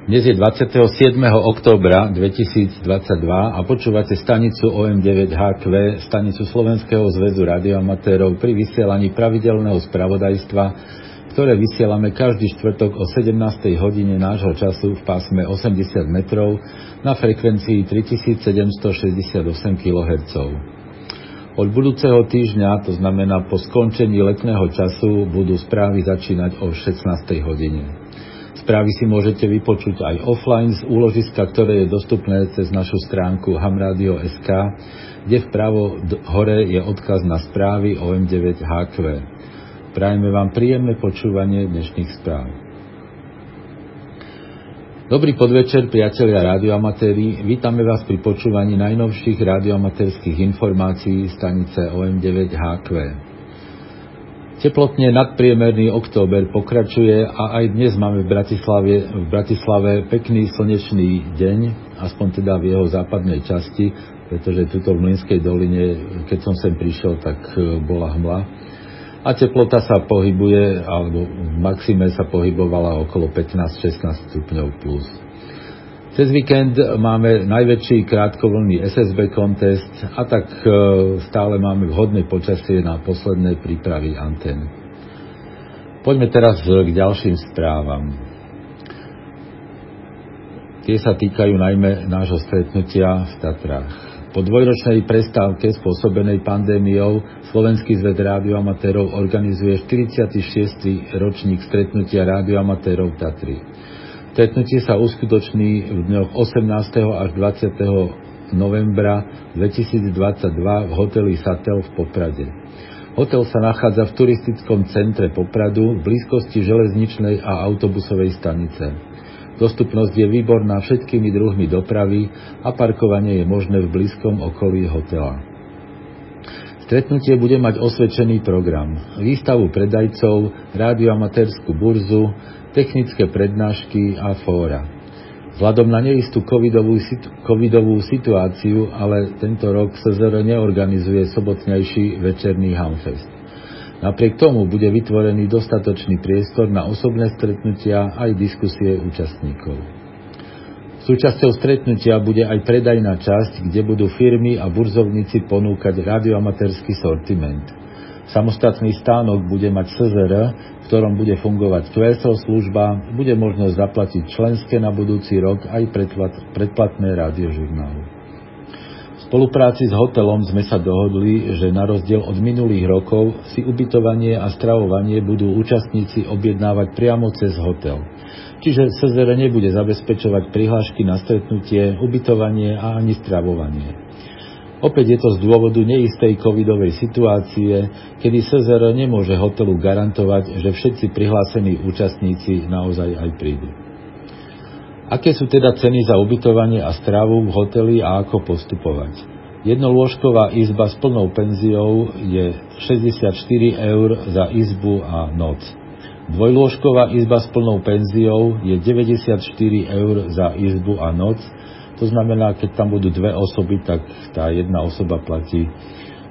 Dnes je 27. októbra 2022 a počúvate stanicu OM9HQ, stanicu Slovenského zväzu radioamatérov pri vysielaní pravidelného spravodajstva, ktoré vysielame každý štvrtok o 17. hodine nášho času v pásme 80 metrov na frekvencii 3768 kHz. Od budúceho týždňa, to znamená po skončení letného času, budú správy začínať o 16. hodine. Správy si môžete vypočuť aj offline z úložiska, ktoré je dostupné cez našu stránku hamradio.sk, kde vpravo hore je odkaz na správy OM9HQ. Prajeme vám príjemné počúvanie dnešných správ. Dobrý podvečer, priatelia radioamatéri. Vítame vás pri počúvaní najnovších radioamatérských informácií stanice OM9HQ. Teplotne nadpriemerný október pokračuje a aj dnes máme v Bratislave, v Bratislave pekný slnečný deň, aspoň teda v jeho západnej časti, pretože tuto v Mlinskej doline, keď som sem prišiel, tak e, bola hmla. A teplota sa pohybuje, alebo v maxime sa pohybovala okolo 15-16 stupňov plus. Cez víkend máme najväčší krátkovlný SSB kontest a tak e, stále máme vhodné počasie na posledné prípravy antén. Poďme teraz k ďalším správam. Tie sa týkajú najmä nášho stretnutia v Tatrách. Po dvojročnej prestávke spôsobenej pandémiou Slovenský zväz rádioamatérov organizuje 46. ročník stretnutia rádioamatérov Tatry. Stretnutie sa uskutoční v dňoch 18. až 20. novembra 2022 v hoteli Satel v Poprade. Hotel sa nachádza v turistickom centre Popradu v blízkosti železničnej a autobusovej stanice. Dostupnosť je výborná všetkými druhmi dopravy a parkovanie je možné v blízkom okolí hotela. Stretnutie bude mať osvedčený program, výstavu predajcov, rádioamatérskú burzu, technické prednášky a fóra. Vzhľadom na neistú covidovú, covidovú situáciu, ale tento rok SZR neorganizuje sobotnejší večerný Hamfest. Napriek tomu bude vytvorený dostatočný priestor na osobné stretnutia aj diskusie účastníkov. Súčasťou stretnutia bude aj predajná časť, kde budú firmy a burzovníci ponúkať radioamatérsky sortiment. Samostatný stánok bude mať SZR, ktorom bude fungovať QSL služba, bude možnosť zaplatiť členské na budúci rok aj predplat, predplatné rádiožurnály. V spolupráci s hotelom sme sa dohodli, že na rozdiel od minulých rokov si ubytovanie a stravovanie budú účastníci objednávať priamo cez hotel. Čiže SZR nebude zabezpečovať prihlášky na stretnutie, ubytovanie a ani stravovanie. Opäť je to z dôvodu neistej covidovej situácie, kedy SZR nemôže hotelu garantovať, že všetci prihlásení účastníci naozaj aj prídu. Aké sú teda ceny za ubytovanie a stravu v hoteli a ako postupovať? Jednolôžková izba s plnou penziou je 64 eur za izbu a noc. Dvojlôžková izba s plnou penziou je 94 eur za izbu a noc to znamená, keď tam budú dve osoby, tak tá jedna osoba platí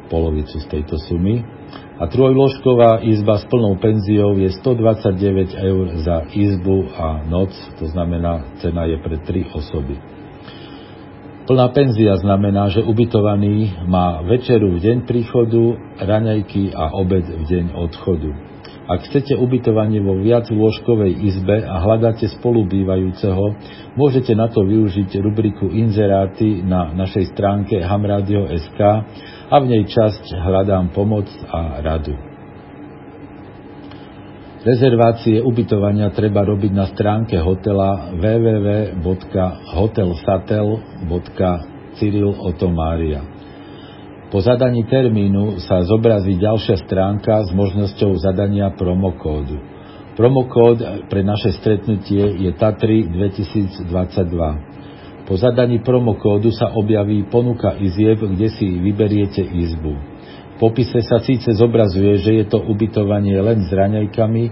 polovicu z tejto sumy. A trojložková izba s plnou penziou je 129 eur za izbu a noc, to znamená, cena je pre tri osoby. Plná penzia znamená, že ubytovaný má večeru v deň príchodu, raňajky a obed v deň odchodu. Ak chcete ubytovanie vo viac lôžkovej izbe a hľadáte spolubývajúceho, môžete na to využiť rubriku Inzeráty na našej stránke hamradio.sk a v nej časť Hľadám pomoc a radu. Rezervácie ubytovania treba robiť na stránke hotela www.hotelsatel.cyril.otomária. Po zadaní termínu sa zobrazí ďalšia stránka s možnosťou zadania promokódu. Promokód pre naše stretnutie je Tatry 2022. Po zadaní promokódu sa objaví ponuka izieb, kde si vyberiete izbu. V popise sa síce zobrazuje, že je to ubytovanie len s raňajkami,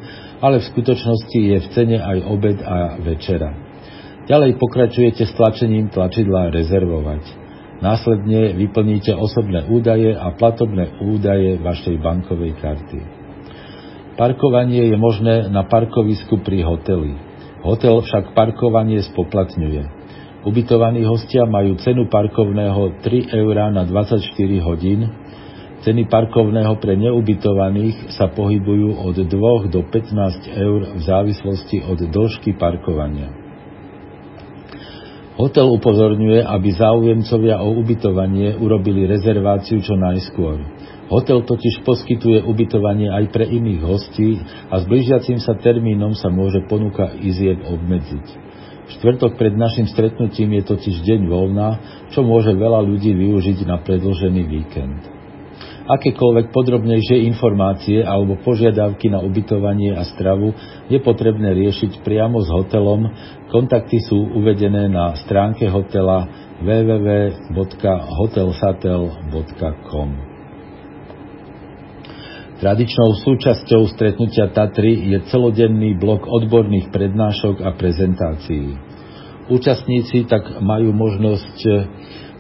ale v skutočnosti je v cene aj obed a večera. Ďalej pokračujete s tlačením tlačidla rezervovať. Následne vyplníte osobné údaje a platobné údaje vašej bankovej karty. Parkovanie je možné na parkovisku pri hoteli. Hotel však parkovanie spoplatňuje. Ubytovaní hostia majú cenu parkovného 3 eurá na 24 hodín, Ceny parkovného pre neubytovaných sa pohybujú od 2 do 15 eur v závislosti od dĺžky parkovania. Hotel upozorňuje, aby záujemcovia o ubytovanie urobili rezerváciu čo najskôr. Hotel totiž poskytuje ubytovanie aj pre iných hostí a s blížiacim sa termínom sa môže ponuka izieb obmedziť. Štvrtok pred našim stretnutím je totiž deň voľná, čo môže veľa ľudí využiť na predlžený víkend. Akékoľvek podrobnejšie informácie alebo požiadavky na ubytovanie a stravu je potrebné riešiť priamo s hotelom. Kontakty sú uvedené na stránke hotela www.hotelsatel.com. Tradičnou súčasťou stretnutia Tatry je celodenný blok odborných prednášok a prezentácií. Účastníci tak majú možnosť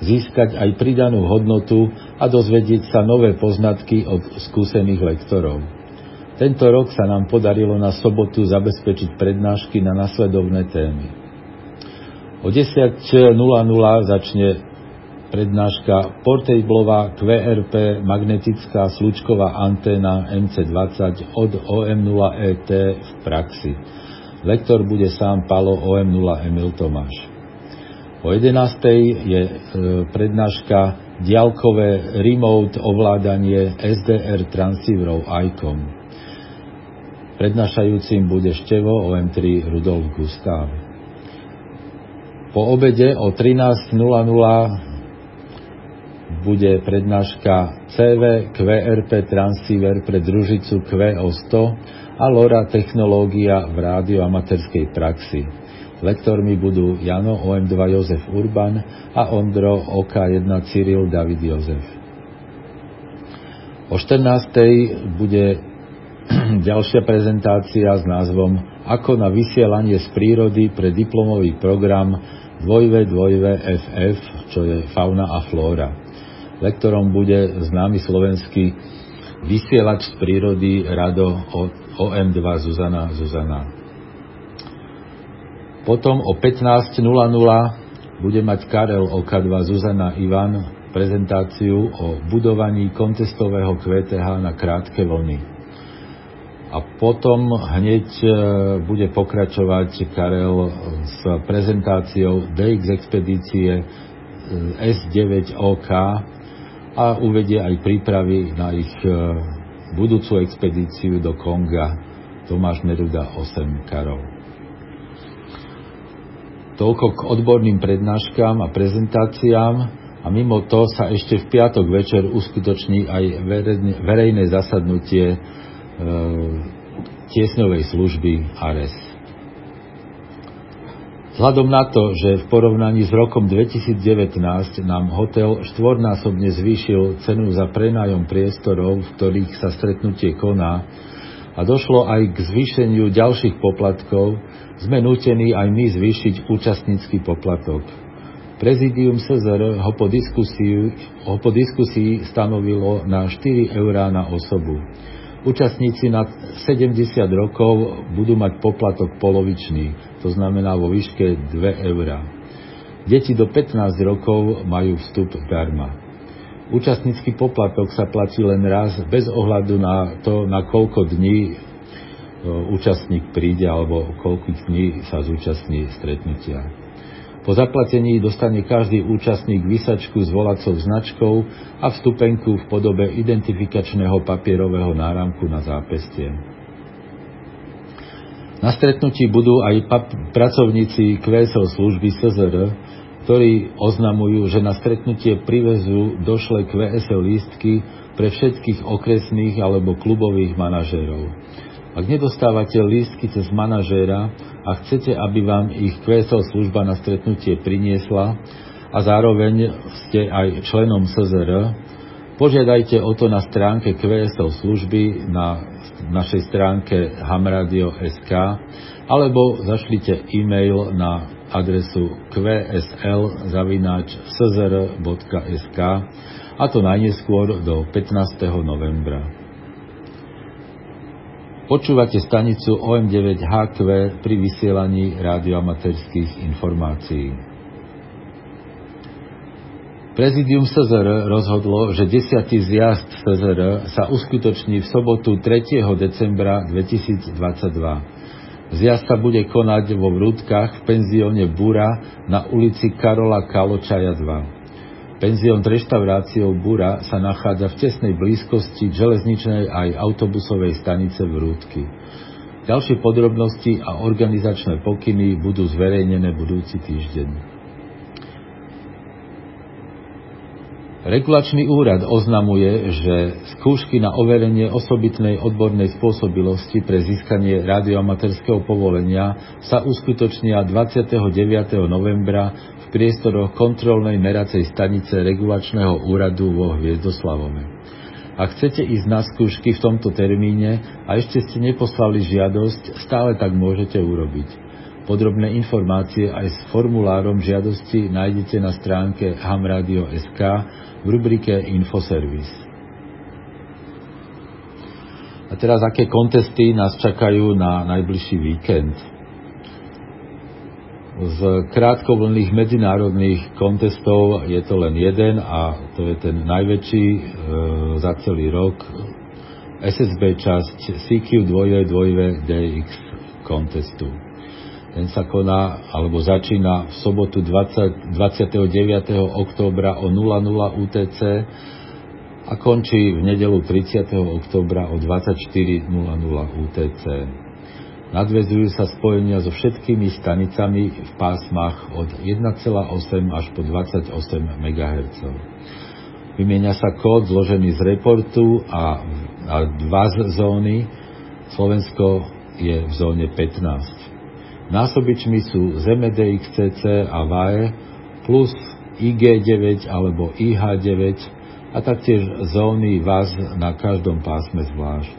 získať aj pridanú hodnotu a dozvedieť sa nové poznatky od skúsených lektorov. Tento rok sa nám podarilo na sobotu zabezpečiť prednášky na nasledovné témy. O 10.00 začne prednáška Portablová QRP magnetická slučková anténa MC20 od OM0ET v praxi. Lektor bude sám Palo OM0 Emil Tomáš. O 11. je e, prednáška diaľkové remote ovládanie SDR transceiverov ICOM. Prednášajúcim bude števo OM3 Rudolf Gustav. Po obede o 13.00 bude prednáška CV QRP transceiver pre družicu QO100 a LoRa technológia v rádioamaterskej praxi. Lektormi budú Jano OM2 Jozef Urban a Ondro OK1 Cyril David Jozef. O 14. bude ďalšia prezentácia s názvom Ako na vysielanie z prírody pre diplomový program 2V2VFF, čo je fauna a flóra. Lektorom bude známy slovenský vysielač z prírody Rado OM2 Zuzana Zuzana. Potom o 15.00 bude mať Karel OK2 Zuzana Ivan prezentáciu o budovaní kontestového QTH na krátke vlny. A potom hneď e, bude pokračovať Karel s prezentáciou DX expedície e, S9OK a uvedie aj prípravy na ich e, budúcu expedíciu do Konga Tomáš Neruda 8 Karol. Toľko k odborným prednáškám a prezentáciám a mimo to sa ešte v piatok večer uskutoční aj verejné zasadnutie e, tiesňovej služby ARES. Vzhľadom na to, že v porovnaní s rokom 2019 nám hotel štvornásobne zvýšil cenu za prenájom priestorov, v ktorých sa stretnutie koná, a došlo aj k zvýšeniu ďalších poplatkov, sme nútení aj my zvýšiť účastnícky poplatok. Prezidium SZR ho po, ho po diskusii stanovilo na 4 eurá na osobu. Účastníci nad 70 rokov budú mať poplatok polovičný, to znamená vo výške 2 eurá. Deti do 15 rokov majú vstup darma. Účastnícky poplatok sa platí len raz bez ohľadu na to, na koľko dní e, účastník príde alebo koľko dní sa zúčastní stretnutia. Po zaplatení dostane každý účastník vysačku s volacou značkou a vstupenku v podobe identifikačného papierového náramku na zápestie. Na stretnutí budú aj pracovníci QSL služby SZR, ktorí oznamujú, že na stretnutie privezú došle QSL lístky pre všetkých okresných alebo klubových manažérov. Ak nedostávate lístky cez manažéra a chcete, aby vám ich QSL služba na stretnutie priniesla a zároveň ste aj členom SZR, požiadajte o to na stránke QSL služby na našej stránke hamradio.sk alebo zašlite e-mail na adresu qsl.szr.sk a to najneskôr do 15. novembra. Počúvate stanicu OM9HQ pri vysielaní radioamaterských informácií. Prezidium SZR rozhodlo, že 10. zjazd SZR sa uskutoční v sobotu 3. decembra 2022. Zjazd sa bude konať vo Vrútkach v penzióne Bura na ulici Karola Kaločaja 2. Penzión reštauráciou Bura sa nachádza v tesnej blízkosti železničnej aj autobusovej stanice v Rúdky. Ďalšie podrobnosti a organizačné pokyny budú zverejnené budúci týždeň. Regulačný úrad oznamuje, že skúšky na overenie osobitnej odbornej spôsobilosti pre získanie radioamaterského povolenia sa uskutočnia 29. novembra v priestoroch kontrolnej meracej stanice regulačného úradu vo Hviezdoslavove. Ak chcete ísť na skúšky v tomto termíne a ešte ste neposlali žiadosť, stále tak môžete urobiť. Podrobné informácie aj s formulárom žiadosti nájdete na stránke hamradio.sk v rubrike Infoservice. A teraz aké kontesty nás čakajú na najbližší víkend? z krátkovlných medzinárodných kontestov je to len jeden a to je ten najväčší e, za celý rok SSB časť CQ 2 2 DX kontestu. Ten sa koná alebo začína v sobotu 20, 29. októbra o 00 UTC a končí v nedelu 30. októbra o 24.00 UTC. Nadvezujú sa spojenia so všetkými stanicami v pásmach od 1,8 až po 28 MHz. Vymieňa sa kód zložený z reportu a, a dva zóny. Slovensko je v zóne 15. Násobičmi sú ZMDXCC a VAE plus IG9 alebo IH9 a taktiež zóny VAZ na každom pásme zvlášť.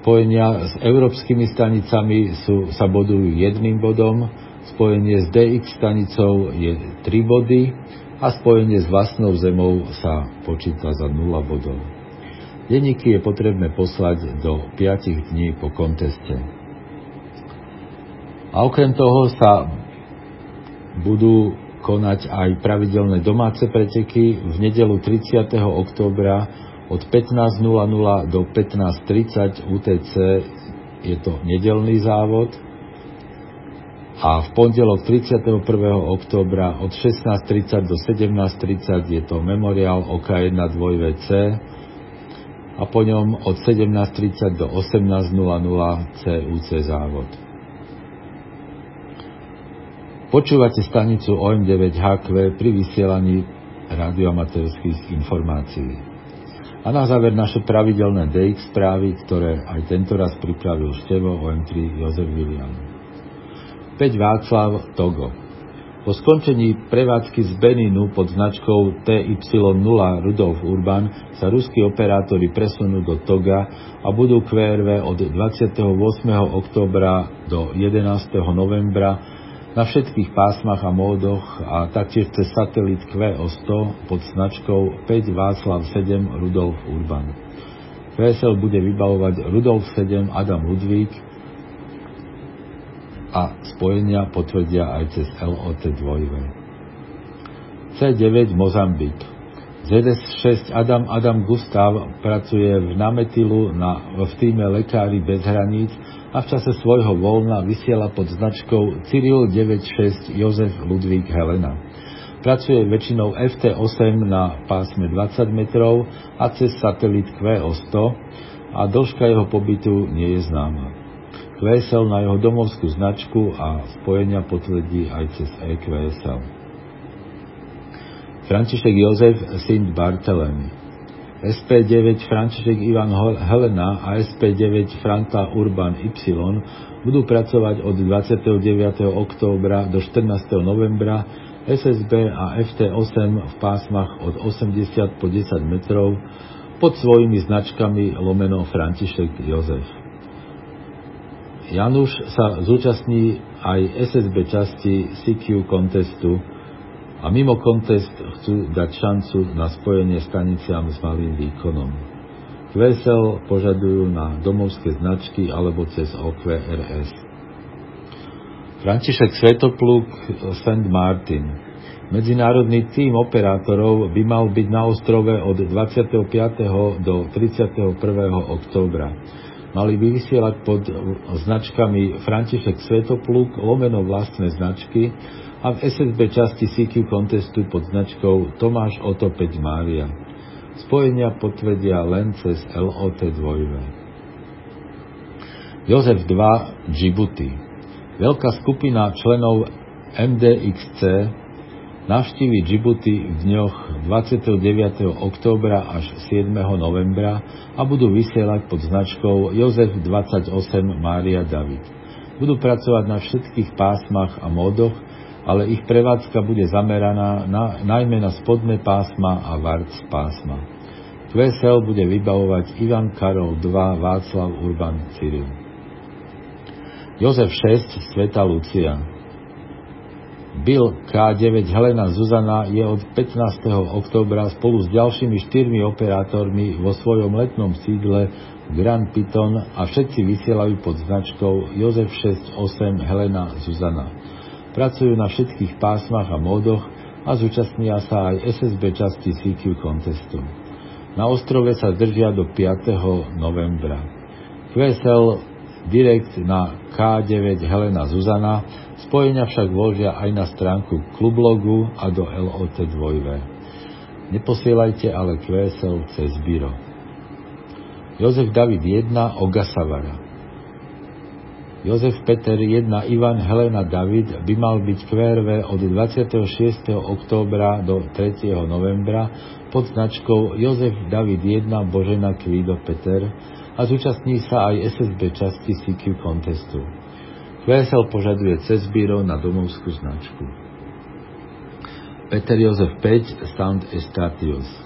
Spojenia s európskymi stanicami sú, sa bodujú jedným bodom, spojenie s DX stanicou je 3 body a spojenie s vlastnou zemou sa počíta za 0 bodov. Denníky je potrebné poslať do 5 dní po konteste. A okrem toho sa budú konať aj pravidelné domáce preteky v nedelu 30. októbra od 15.00 do 15.30 UTC je to nedelný závod a v pondelok 31. októbra od 16.30 do 17.30 je to memoriál OK1 2VC a po ňom od 17.30 do 18.00 CUC závod. Počúvate stanicu OM9HQ pri vysielaní radioamaterských informácií. A na záver naše pravidelné DX správy, ktoré aj tento raz pripravil Števo OM3 Jozef William. 5 Václav Togo Po skončení prevádzky z Beninu pod značkou TY0 Rudolf Urban sa ruskí operátori presunú do Toga a budú QRV od 28. októbra do 11. novembra na všetkých pásmach a módoch a taktiež cez satelit QO100 pod značkou 5 Václav 7 Rudolf Urban. QSL bude vybavovať Rudolf 7 Adam Ludvík a spojenia potvrdia aj cez LOT 2. C9 Mozambik ZS6 Adam Adam Gustav pracuje v Nametilu na, v týme Lekári bez hraníc a v čase svojho voľna vysiela pod značkou Cyril 96 Jozef Ludvík Helena. Pracuje väčšinou FT8 na pásme 20 metrov a cez satelit QO100 a dĺžka jeho pobytu nie je známa. QSL na jeho domovskú značku a spojenia potvrdí aj cez EQSL. František Jozef Sint Bartelemy SP9 František Ivan Helena a SP9 Franta Urban Y budú pracovať od 29. októbra do 14. novembra SSB a FT8 v pásmach od 80 po 10 metrov pod svojimi značkami lomeno František Jozef. Januš sa zúčastní aj SSB časti CQ contestu a mimo kontest chcú dať šancu na spojenie staniciam s malým výkonom. QSL požadujú na domovské značky alebo cez OQRS. František Svetopluk St. Martin Medzinárodný tím operátorov by mal byť na ostrove od 25. do 31. októbra. Mali by vysielať pod značkami František Svetopluk, lomeno vlastné značky a v SSB časti CQ contestu pod značkou Tomáš Oto 5 Mária. Spojenia potvrdia len cez LOT 2. Jozef 2 Djibouti Veľká skupina členov MDXC navštívi Djibouti v dňoch 29. októbra až 7. novembra a budú vysielať pod značkou Jozef 28 Mária David. Budú pracovať na všetkých pásmach a módoch, ale ich prevádzka bude zameraná na, najmä na spodné pásma a varc pásma. QSL bude vybavovať Ivan Karol II Václav Urban Cyril. Jozef 6 Sveta Lucia Bill K9 Helena Zuzana je od 15. októbra spolu s ďalšími štyrmi operátormi vo svojom letnom sídle Grand Piton a všetci vysielajú pod značkou Jozef 68 Helena Zuzana. Pracujú na všetkých pásmach a módoch a zúčastnia sa aj SSB časti CQ contestu. Na ostrove sa držia do 5. novembra. QSL direkt na K9 Helena Zuzana Spojenia však vložia aj na stránku klublogu a do LOT 2 Neposielajte ale QSL cez Biro. Jozef David 1 Ogasavara Jozef Peter 1 Ivan Helena David by mal byť QRV od 26. októbra do 3. novembra pod značkou Jozef David 1 Božena Kvído Peter a zúčastní sa aj SSB časti CQ contestu. QSL požaduje cez bírov na domovskú značku. Peter Jozef 5 Sound Estatios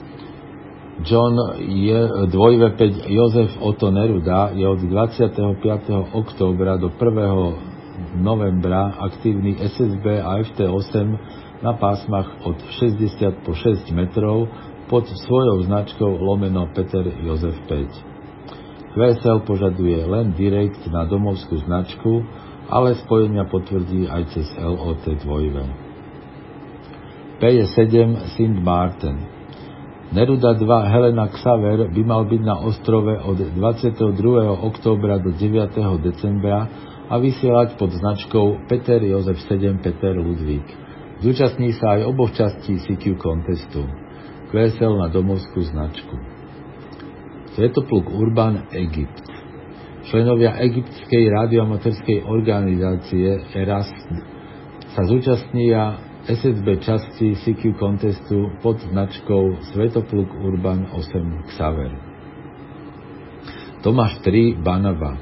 John je 2V5 Jozef Otto Neruda je od 25. októbra do 1. novembra aktívny SSB a FT8 na pásmach od 60 po 6 metrov pod svojou značkou lomeno Peter Jozef 5. QSL požaduje len direkt na domovskú značku ale spojenia potvrdí aj cez LOT 2. P7 Sint Martin Neruda 2 Helena Xaver by mal byť na ostrove od 22. októbra do 9. decembra a vysielať pod značkou Peter Jozef 7 Peter Ludvík. Zúčastní sa aj oboch častí CQ contestu. QSL na domovskú značku. Svetopluk Urban Egypt Členovia egyptskej radioamaterskej organizácie ERAS sa zúčastnia SSB časti CQ contestu pod značkou Svetopluk Urban 8 Xaver. Tomáš 3 Banava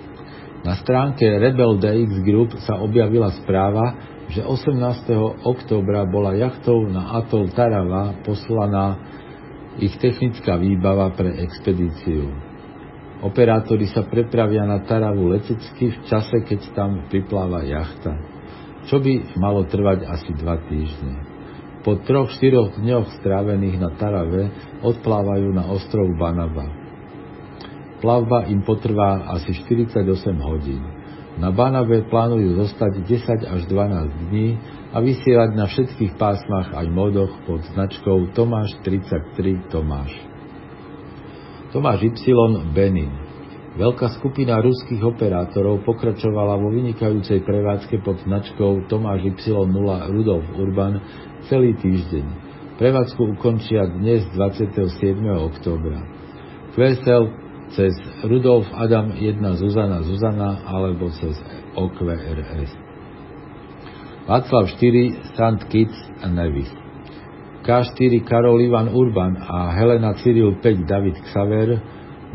Na stránke Rebel DX Group sa objavila správa, že 18. októbra bola jachtou na atol Tarava poslaná ich technická výbava pre expedíciu. Operátori sa prepravia na Taravu letecky v čase, keď tam pripláva jachta, čo by malo trvať asi dva týždne. Po troch, štyroch dňoch strávených na Tarave odplávajú na ostrov Banaba. Plavba im potrvá asi 48 hodín. Na Banabe plánujú zostať 10 až 12 dní a vysielať na všetkých pásmach aj modoch pod značkou Tomáš 33 Tomáš. Tomáš Y. Benin. Veľká skupina ruských operátorov pokračovala vo vynikajúcej prevádzke pod značkou Tomáš Y0 Rudolf Urban celý týždeň. Prevádzku ukončia dnes 27. októbra. QSL cez Rudolf Adam 1 Zuzana Zuzana alebo cez OQRS. Václav 4 St. Kitts a Nevis. K4 Karol Ivan Urban a Helena Cyril 5 David Xaver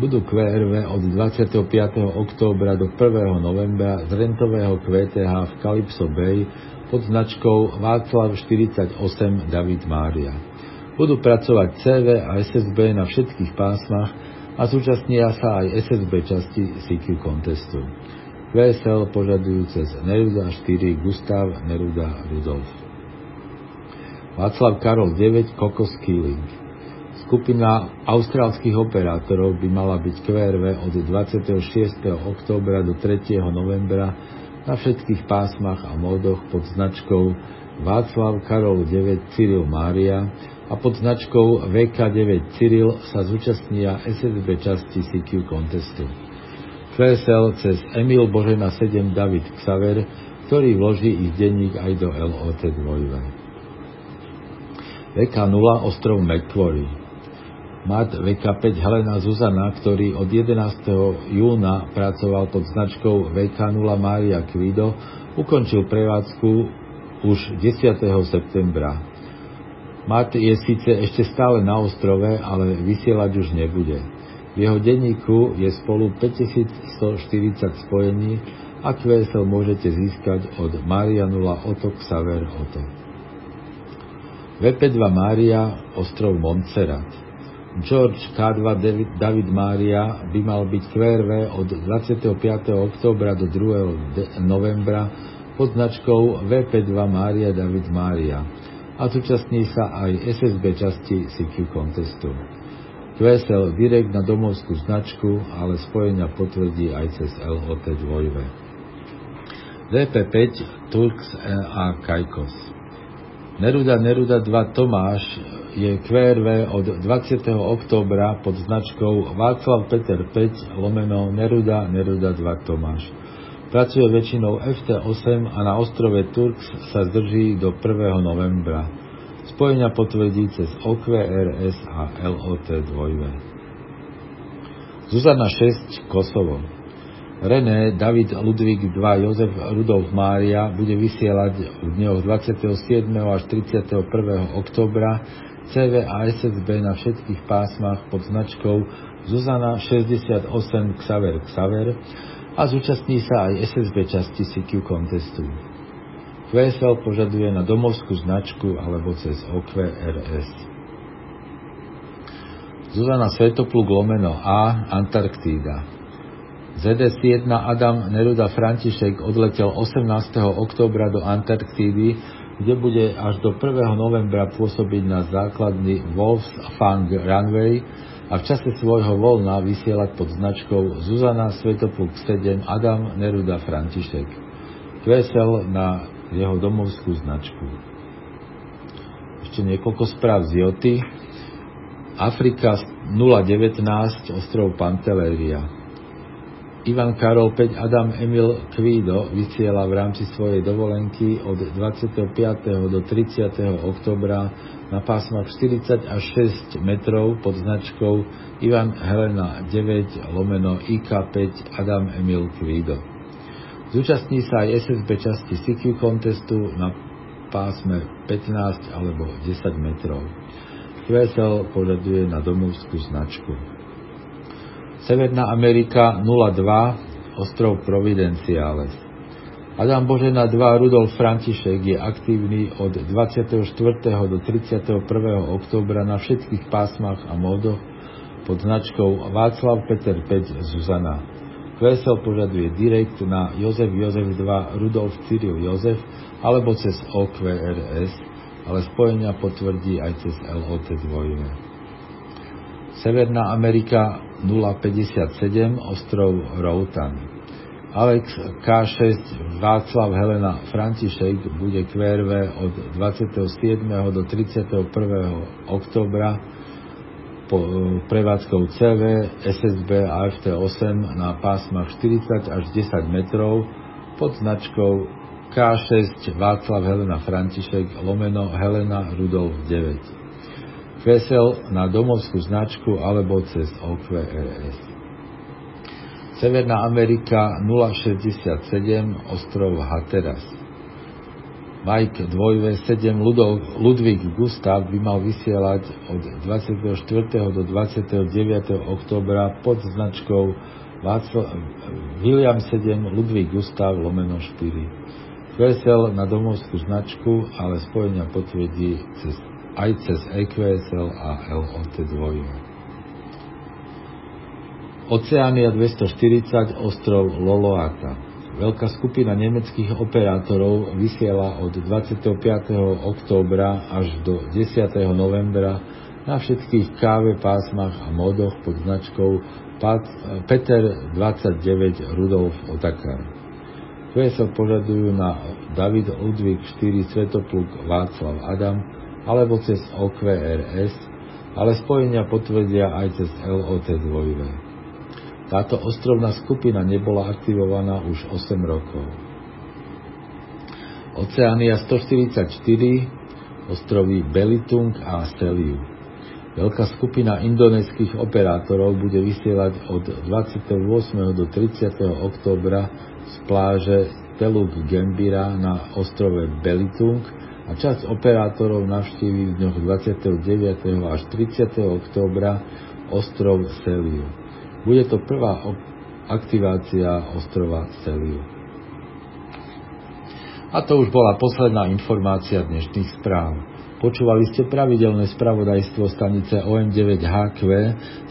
budú QRV od 25. októbra do 1. novembra z rentového QTH v Calypso Bay pod značkou Václav 48 David Mária. Budú pracovať CV a SSB na všetkých pásmach a zúčastnia sa aj SSB časti CQ contestu. VSL požadujú cez Neruda 4 Gustav Neruda Rudolf. Václav Karol 9 Kokos Killing. Skupina austrálskych operátorov by mala byť QRV od 26. októbra do 3. novembra na všetkých pásmach a módoch pod značkou Václav Karol 9 Cyril Mária a pod značkou VK9 Cyril sa zúčastnia SSB časti CQ contestu. QSL cez Emil Božena 7 David Xaver, ktorý vloží ich denník aj do LOT 2. VK0 ostrov Macquarie Mat VK5 Helena Zuzana, ktorý od 11. júna pracoval pod značkou VK0 Mária Kvido, ukončil prevádzku už 10. septembra. Mat je síce ešte stále na ostrove, ale vysielať už nebude. V jeho denníku je spolu 5140 spojení a QSL môžete získať od Mária 0 Oto Xaver Oto. VP2 Mária, ostrov Montserrat. George K2 David, David Mária by mal byť QRV od 25. oktobra do 2. novembra pod značkou VP2 Mária David Mária a zúčastní sa aj SSB časti CQ contestu. QSL direkt na domovskú značku, ale spojenia potvrdí aj cez LOT 2. VP5 Turks a Kajkos. Neruda Neruda 2 Tomáš je QRV od 20. októbra pod značkou Václav Peter 5 lomeno Neruda Neruda 2 Tomáš. Pracuje väčšinou FT8 a na ostrove Turks sa zdrží do 1. novembra. Spojenia potvrdí cez OQRS a LOT 2. Zuzana 6 Kosovo. René David Ludvík 2 Jozef Rudolf Mária bude vysielať v dňoch 27. až 31. oktobra CV a SSB na všetkých pásmach pod značkou Zuzana 68 Xaver Xaver a zúčastní sa aj SSB časti CQ contestu. QSL požaduje na domovskú značku alebo cez OQRS. Zuzana Svetopluk lomeno A Antarktída ZS-1 Adam Neruda František odletel 18. oktobra do Antarktídy kde bude až do 1. novembra pôsobiť na základni Wolfsfang Runway a v čase svojho voľna vysielať pod značkou Zuzana Svetopluk 7 Adam Neruda František. Kvesel na jeho domovskú značku. Ešte niekoľko správ z Joty. Afrika 019, ostrov Pantelleria. Ivan Karol 5 Adam Emil Kvído vysiela v rámci svojej dovolenky od 25. do 30. oktobra na pásmach 40 až 6 metrov pod značkou Ivan Helena 9 lomeno IK5 Adam Emil Kvído. Zúčastní sa aj SSB časti CQ contestu na pásme 15 alebo 10 metrov. QSL požaduje na domovskú značku. Severná Amerika 02, ostrov Providenciales. Adam Božena 2 Rudolf František je aktívny od 24. do 31. októbra na všetkých pásmach a módoch pod značkou Václav Peter 5 Zuzana. Kvesel požaduje direkt na Jozef Jozef 2 Rudolf Cyril Jozef alebo cez OQRS, ale spojenia potvrdí aj cez LOT 2. Severná Amerika 057 ostrov Routan. Alex K6 Václav Helena František bude QRV od 27. do 31. oktobra po prevádzkou CV, SSB a FT8 na pásmach 40 až 10 metrov pod značkou K6 Václav Helena František lomeno Helena Rudolf 9 vesel na domovskú značku alebo cez OQRS. Severná Amerika 067 ostrov Hatteras. Mike 2V7 Ludov, Ludvík Gustav by mal vysielať od 24. do 29. oktobra pod značkou Václav, William 7 Ludvík Gustav lomeno 4. Vesel na domovskú značku, ale spojenia potvrdí cez aj cez EQSL a LOT2. Oceánia 240 ostrov Loloata. Veľká skupina nemeckých operátorov vysiela od 25. októbra až do 10. novembra na všetkých káve pásmach a modoch pod značkou Peter 29 Rudolf Otakar. QSL požadujú na David Ludvík 4 Svetopluk Václav Adam alebo cez OQRS, ale spojenia potvrdia aj cez LOT 2. Táto ostrovná skupina nebola aktivovaná už 8 rokov. Oceánia 144, ostrovy Belitung a Seliu. Veľká skupina indonéskych operátorov bude vysielať od 28. do 30. októbra z pláže Teluk Gembira na ostrove Belitung a časť operátorov navštíví v dňoch 29. až 30. októbra ostrov Seliu. Bude to prvá aktivácia ostrova Seliu. A to už bola posledná informácia dnešných správ. Počúvali ste pravidelné spravodajstvo stanice OM9HQ,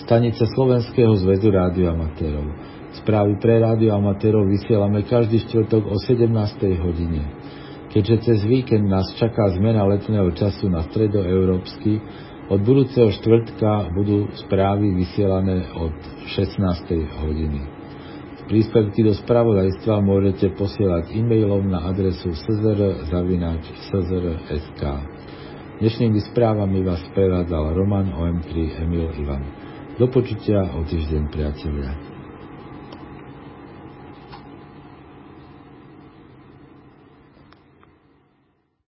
stanice Slovenského zväzu rádioamatérov. Správy pre rádioamatérov vysielame každý štvrtok o 17. hodine. Keďže cez víkend nás čaká zmena letného času na stredoeurópsky, od budúceho štvrtka budú správy vysielané od 16. hodiny. Príspevky do spravodajstva môžete posielať e-mailom na adresu szr.sk. Dnešnými správami vás prevádzal Roman OM3 Emil Ivan. Do počutia o týždeň, priatelia.